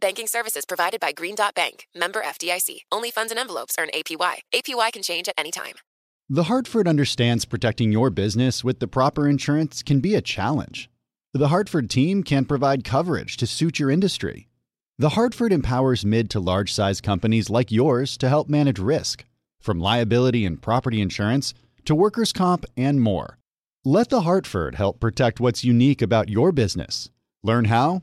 Banking services provided by Green Dot Bank, member FDIC. Only funds and envelopes earn APY. APY can change at any time. The Hartford understands protecting your business with the proper insurance can be a challenge. The Hartford team can provide coverage to suit your industry. The Hartford empowers mid to large size companies like yours to help manage risk, from liability and property insurance to workers' comp and more. Let The Hartford help protect what's unique about your business. Learn how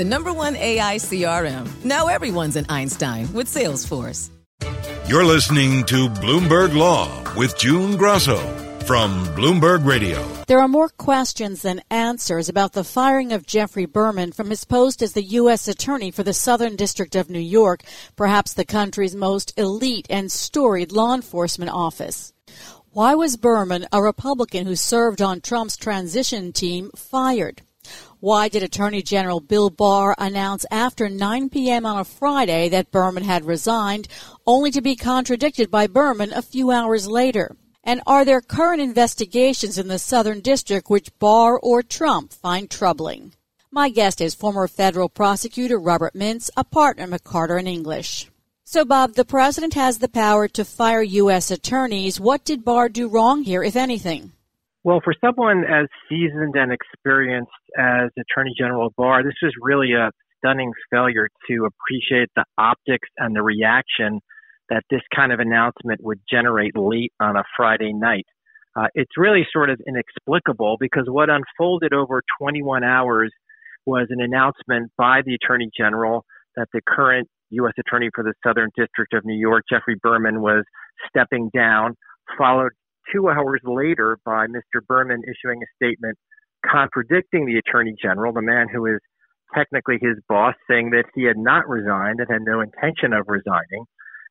The number one AI CRM. Now everyone's an Einstein with Salesforce. You're listening to Bloomberg Law with June Grosso from Bloomberg Radio. There are more questions than answers about the firing of Geoffrey Berman from his post as the U.S. Attorney for the Southern District of New York, perhaps the country's most elite and storied law enforcement office. Why was Berman, a Republican who served on Trump's transition team, fired? Why did Attorney General Bill Barr announce after 9 p.m. on a Friday that Berman had resigned, only to be contradicted by Berman a few hours later? And are there current investigations in the Southern District which Barr or Trump find troubling? My guest is former federal prosecutor Robert Mintz, a partner McCarter and English. So, Bob, the president has the power to fire U.S. attorneys. What did Barr do wrong here, if anything? Well, for someone as seasoned and experienced as Attorney General Barr, this was really a stunning failure to appreciate the optics and the reaction that this kind of announcement would generate late on a Friday night. Uh, it's really sort of inexplicable because what unfolded over 21 hours was an announcement by the Attorney General that the current U.S. Attorney for the Southern District of New York, Geoffrey Berman, was stepping down, followed two hours later by Mr. Berman issuing a statement contradicting the Attorney General, the man who is technically his boss, saying that he had not resigned and had no intention of resigning.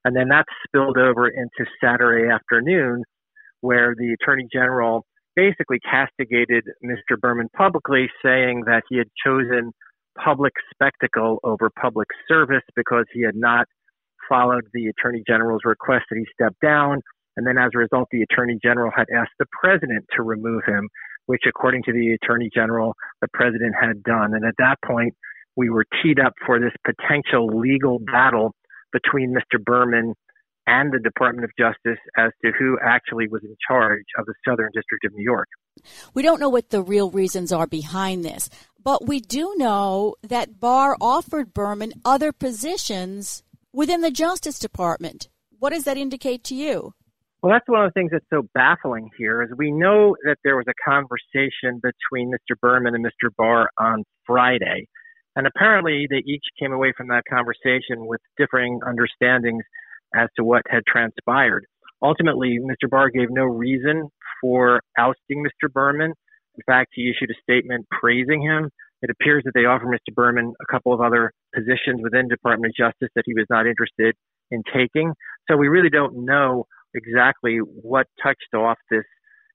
And then that spilled over into Saturday afternoon, where the Attorney General basically castigated Mr. Berman publicly, saying that he had chosen public spectacle over public service because he had not followed the Attorney General's request that he step down and then as a result, the attorney general had asked the president to remove him, which according to the attorney general, the president had done. And at that point, we were teed up for this potential legal battle between Mr. Berman and the Department of Justice as to who actually was in charge of the Southern District of New York. We don't know what the real reasons are behind this, but we do know that Barr offered Berman other positions within the Justice Department. What does that indicate to you? Well, that's one of the things that's so baffling here is we know that there was a conversation between Mr. Berman and Mr. Barr on Friday. And apparently they each came away from that conversation with differing understandings as to what had transpired. Ultimately, Mr. Barr gave no reason for ousting Mr. Berman. In fact, he issued a statement praising him. It appears that they offered Mr. Berman a couple of other positions within Department of Justice that he was not interested in taking. So we really don't know exactly what touched off this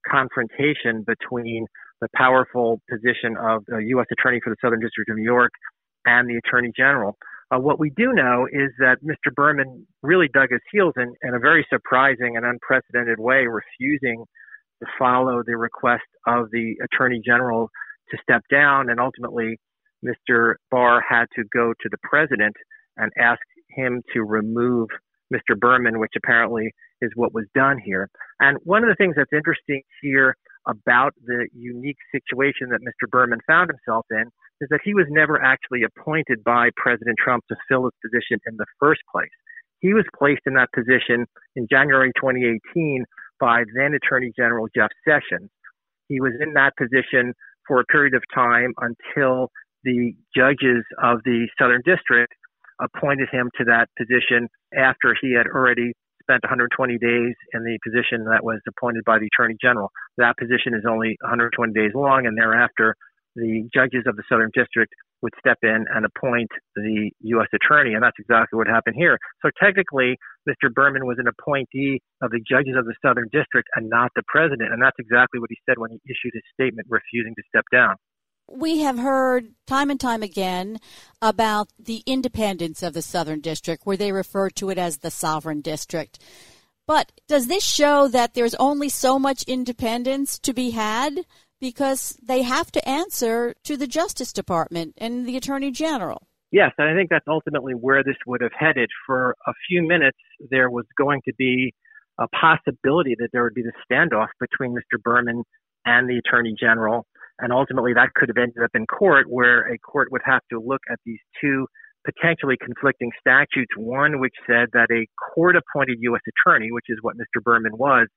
confrontation between the powerful position of the U.S. Attorney for the Southern District of New York and the Attorney General. Uh, what we do know is that Mr. Berman really dug his heels in, in a very surprising and unprecedented way, refusing to follow the request of the Attorney General to step down. And ultimately, Mr. Barr had to go to the president and ask him to remove Mr. Berman, which apparently is what was done here. And one of the things that's interesting here about the unique situation that Mr. Berman found himself in is that he was never actually appointed by President Trump to fill his position in the first place. He was placed in that position in January 2018 by then Attorney General Jeff Sessions. He was in that position for a period of time until the judges of the Southern District appointed him to that position after he had already spent 120 days in the position that was appointed by the Attorney General. That position is only 120 days long, and thereafter, the judges of the Southern District would step in and appoint the U.S. Attorney, and that's exactly what happened here. So technically, Mr. Berman was an appointee of the judges of the Southern District and not the president, and that's exactly what he said when he issued his statement refusing to step down. We have heard time and time again about the independence of the Southern District, where they refer to it as the sovereign district. But does this show that there's only so much independence to be had? Because they have to answer to the Justice Department and the Attorney General. Yes, and I think that's ultimately where this would have headed. For a few minutes, there was going to be a possibility that there would be the standoff between Mr. Berman and the Attorney General and ultimately, that could have ended up in court, where a court would have to look at these two potentially conflicting statutes. One which said that a court appointed U.S. attorney, which is what Mr. Berman was,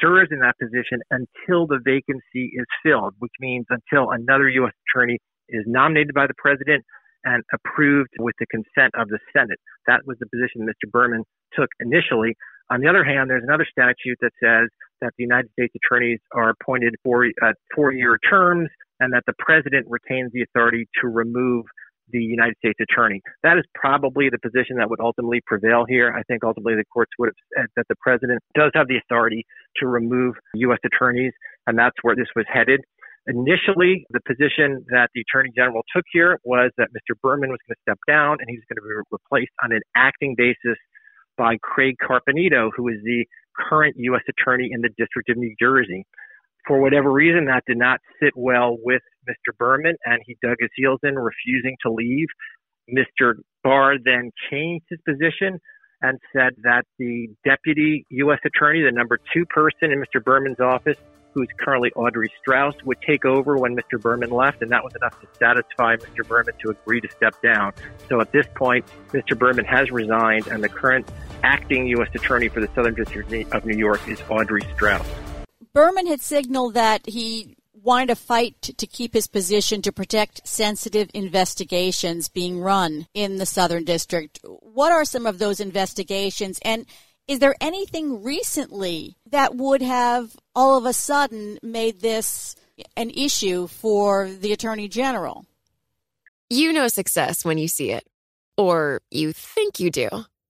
serves in that position until the vacancy is filled, which means until another U.S. attorney is nominated by the president and approved with the consent of the Senate. That was the position Mr. Berman took initially. On the other hand, there's another statute that says that the United States attorneys are appointed for uh, four-year terms and that the president retains the authority to remove the United States attorney. That is probably the position that would ultimately prevail here. I think ultimately the courts would have said that the president does have the authority to remove U.S. attorneys, and that's where this was headed. Initially, the position that the Attorney General took here was that Mr. Berman was going to step down and he was going to be replaced on an acting basis by Craig Carpenito, who is the current U.S. Attorney in the District of New Jersey. For whatever reason, that did not sit well with Mr. Berman, and he dug his heels in, refusing to leave. Mr. Barr then changed his position and said that the deputy U.S. attorney, the number two person in Mr. Berman's office, who's currently Audrey Strauss, would take over when Mr. Berman left, and that was enough to satisfy Mr. Berman to agree to step down. So at this point, Mr. Berman has resigned, and the current acting U.S. Attorney for the Southern District of New York is Audrey Strauss. Berman had signaled that he wanted to fight to keep his position to protect sensitive investigations being run in the Southern District. What are some of those investigations? And is there anything recently that would have all of a sudden made this an issue for the Attorney General? You know success when you see it, or you think you do.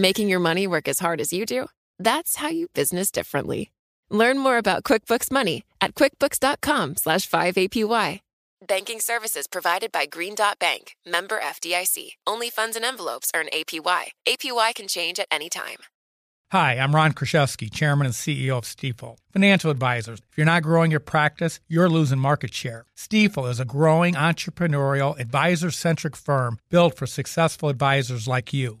Making your money work as hard as you do? That's how you business differently. Learn more about QuickBooks Money at quickbooks.com slash 5APY. Banking services provided by Green Dot Bank, member FDIC. Only funds and envelopes earn APY. APY can change at any time. Hi, I'm Ron Kraszewski, Chairman and CEO of Stifel. Financial advisors, if you're not growing your practice, you're losing market share. Stifel is a growing entrepreneurial, advisor centric firm built for successful advisors like you.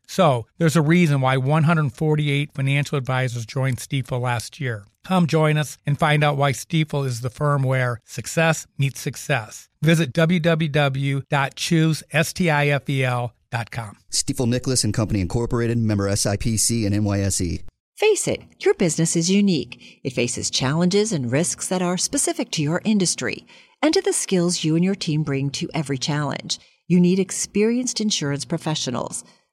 So there's a reason why 148 financial advisors joined Stifel last year. Come join us and find out why Stifel is the firm where success meets success. Visit www.choosestifel.com. Stifel Nicolaus and Company Incorporated, member SIPC and NYSE. Face it, your business is unique. It faces challenges and risks that are specific to your industry and to the skills you and your team bring to every challenge. You need experienced insurance professionals.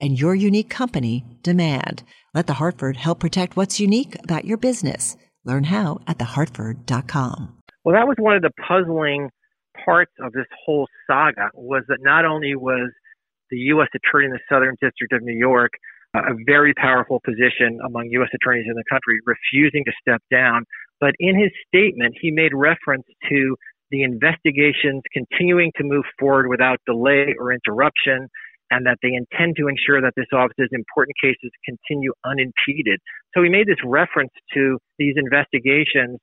and your unique company demand. Let The Hartford help protect what's unique about your business. Learn how at thehartford.com. Well, that was one of the puzzling parts of this whole saga was that not only was the U.S. Attorney in the Southern District of New York uh, a very powerful position among U.S. attorneys in the country, refusing to step down, but in his statement, he made reference to the investigations continuing to move forward without delay or interruption, and that they intend to ensure that this office's important cases continue unimpeded. So he made this reference to these investigations,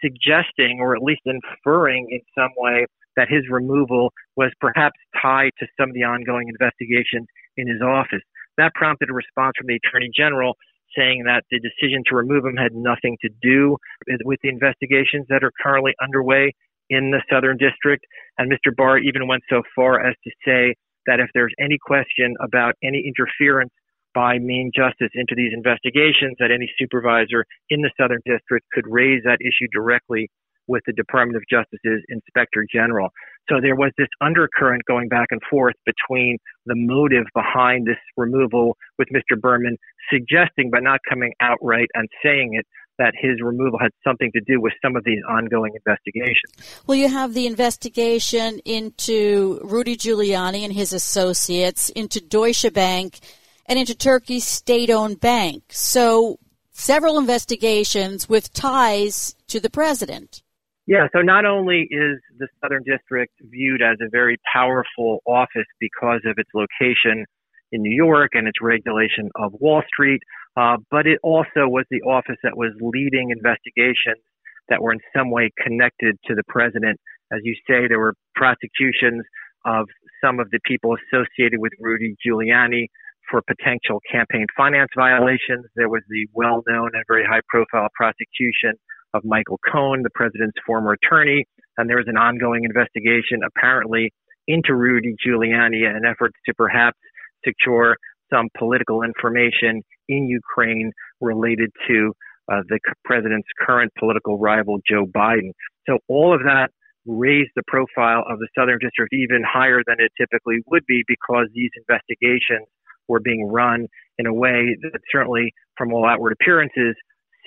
suggesting or at least inferring in some way that his removal was perhaps tied to some of the ongoing investigations in his office. That prompted a response from the Attorney General saying that the decision to remove him had nothing to do with the investigations that are currently underway in the Southern District. And Mr. Barr even went so far as to say that if there's any question about any interference by Main Justice into these investigations, that any supervisor in the Southern District could raise that issue directly with the Department of Justice's Inspector General. So there was this undercurrent going back and forth between the motive behind this removal with Mr. Berman suggesting, but not coming outright and saying it, that his removal had something to do with some of these ongoing investigations. Well, you have the investigation into Rudy Giuliani and his associates, into Deutsche Bank, and into Turkey's state owned bank. So, several investigations with ties to the president. Yeah, so not only is the Southern District viewed as a very powerful office because of its location in New York and its regulation of Wall Street, uh, but it also was the office that was leading investigations that were in some way connected to the president. As you say, there were prosecutions of some of the people associated with Rudy Giuliani for potential campaign finance violations. There was the well known and very high profile prosecution of Michael Cohen, the president's former attorney, and there was an ongoing investigation apparently into Rudy Giuliani and efforts to perhaps secure some political information in Ukraine related to uh, the president's current political rival, Joe Biden. So all of that raised the profile of the Southern District even higher than it typically would be because these investigations were being run in a way that certainly, from all outward appearances,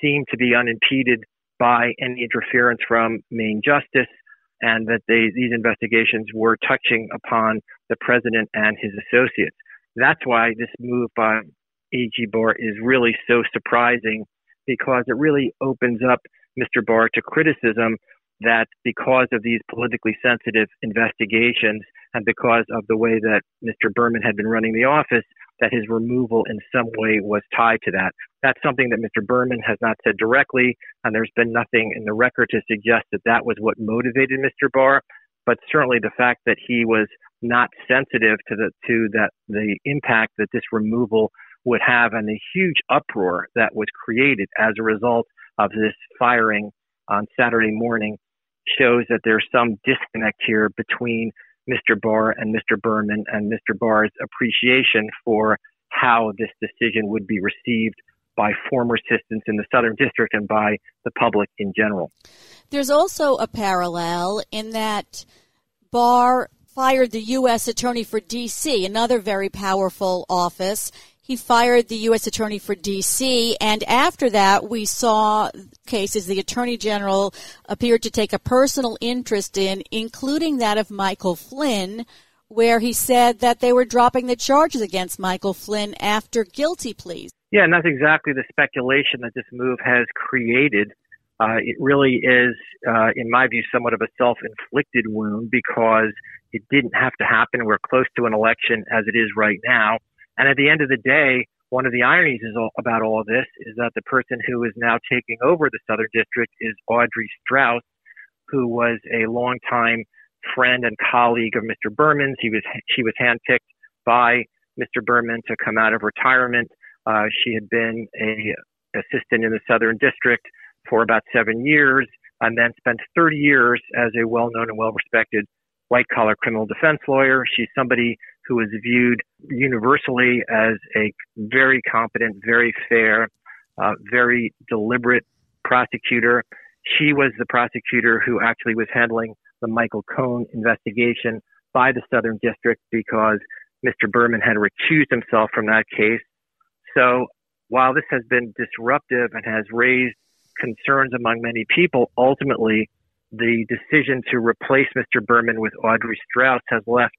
seemed to be unimpeded by any interference from Main Justice, and that they, these investigations were touching upon the president and his associates. That's why this move by AG Barr is really so surprising because it really opens up Mr. Barr to criticism that because of these politically sensitive investigations and because of the way that Mr. Berman had been running the office, that his removal in some way was tied to that. That's something that Mr. Berman has not said directly, and there's been nothing in the record to suggest that that was what motivated Mr. Barr. But certainly the fact that he was not sensitive to the to that the impact that this removal would have and the huge uproar that was created as a result of this firing on Saturday morning shows that there's some disconnect here between Mr. Barr and Mr. Berman and Mr. Barr's appreciation for how this decision would be received by former assistants in the Southern District and by the public in general. There's also a parallel in that Barr fired the U.S. Attorney for D.C., another very powerful office, he fired the U.S. Attorney for D.C., and after that, we saw cases the Attorney General appeared to take a personal interest in, including that of Michael Flynn, where he said that they were dropping the charges against Michael Flynn after guilty pleas. Yeah, and that's exactly the speculation that this move has created. Uh, it really is, uh, in my view, somewhat of a self inflicted wound because it didn't have to happen. We're close to an election as it is right now. And at the end of the day, one of the ironies is all, about all of this is that the person who is now taking over the Southern District is Audrey Strauss, who was a longtime friend and colleague of Mr. Berman's. He was she was handpicked by Mr. Berman to come out of retirement. Uh, she had been a assistant in the Southern District for about seven years. and then spent 30 years as a well known and well respected white collar criminal defense lawyer. She's somebody who is viewed universally as a very competent, very fair, uh, very deliberate prosecutor. She was the prosecutor who actually was handling the Michael Cohen investigation by the Southern District because Mr. Berman had recused himself from that case. So while this has been disruptive and has raised concerns among many people, ultimately the decision to replace Mr. Berman with Audrey Strauss has left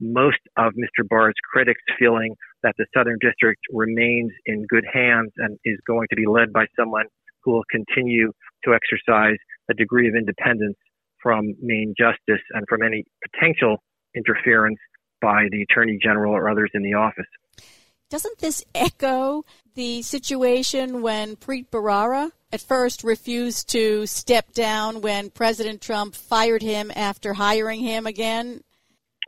most of Mr. Barr's critics feeling that the Southern District remains in good hands and is going to be led by someone who will continue to exercise a degree of independence from Main justice and from any potential interference by the Attorney General or others in the office. Doesn't this echo the situation when Preet Bharara at first refused to step down when President Trump fired him after hiring him again?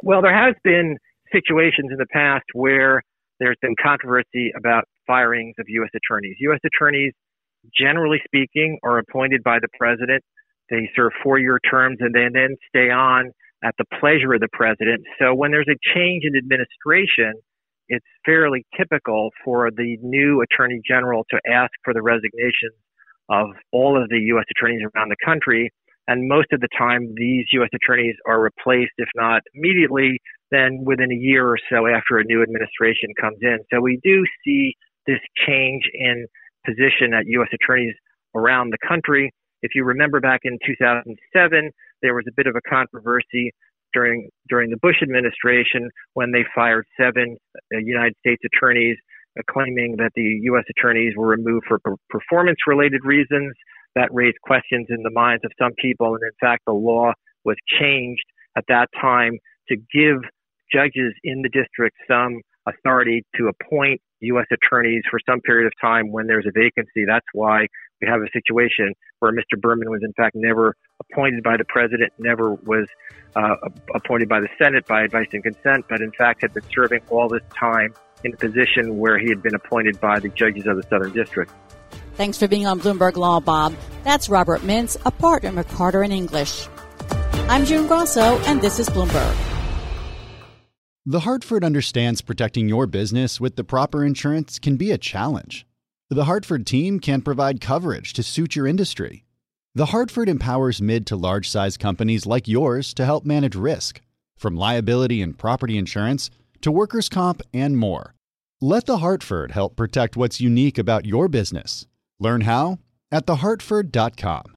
Well, there has been situations in the past where there's been controversy about firings of U.S. attorneys. U.S. attorneys, generally speaking, are appointed by the president. They serve four year terms and they then stay on at the pleasure of the president. So when there's a change in administration, it's fairly typical for the new attorney general to ask for the resignation of all of the U.S. attorneys around the country. And most of the time, these U.S. attorneys are replaced, if not immediately, then within a year or so after a new administration comes in. So we do see this change in position at U.S. attorneys around the country. If you remember back in 2007, there was a bit of a controversy during during the Bush administration when they fired seven uh, United States attorneys, uh, claiming that the U.S. attorneys were removed for per- performance-related reasons. That raised questions in the minds of some people, and in fact, the law was changed at that time to give judges in the district some authority to appoint U.S. attorneys for some period of time when there's a vacancy. That's why we have a situation where Mr. Berman was in fact never appointed by the president, never was uh, appointed by the Senate by advice and consent, but in fact had been serving all this time in a position where he had been appointed by the judges of the Southern District. Thanks for being on Bloomberg Law, Bob. That's Robert Mintz, a partner at McCarter and English. I'm June Grosso, and this is Bloomberg. The Hartford understands protecting your business with the proper insurance can be a challenge. The Hartford team can provide coverage to suit your industry. The Hartford empowers mid to large size companies like yours to help manage risk, from liability and property insurance to workers' comp and more. Let The Hartford help protect what's unique about your business. Learn how at thehartford.com.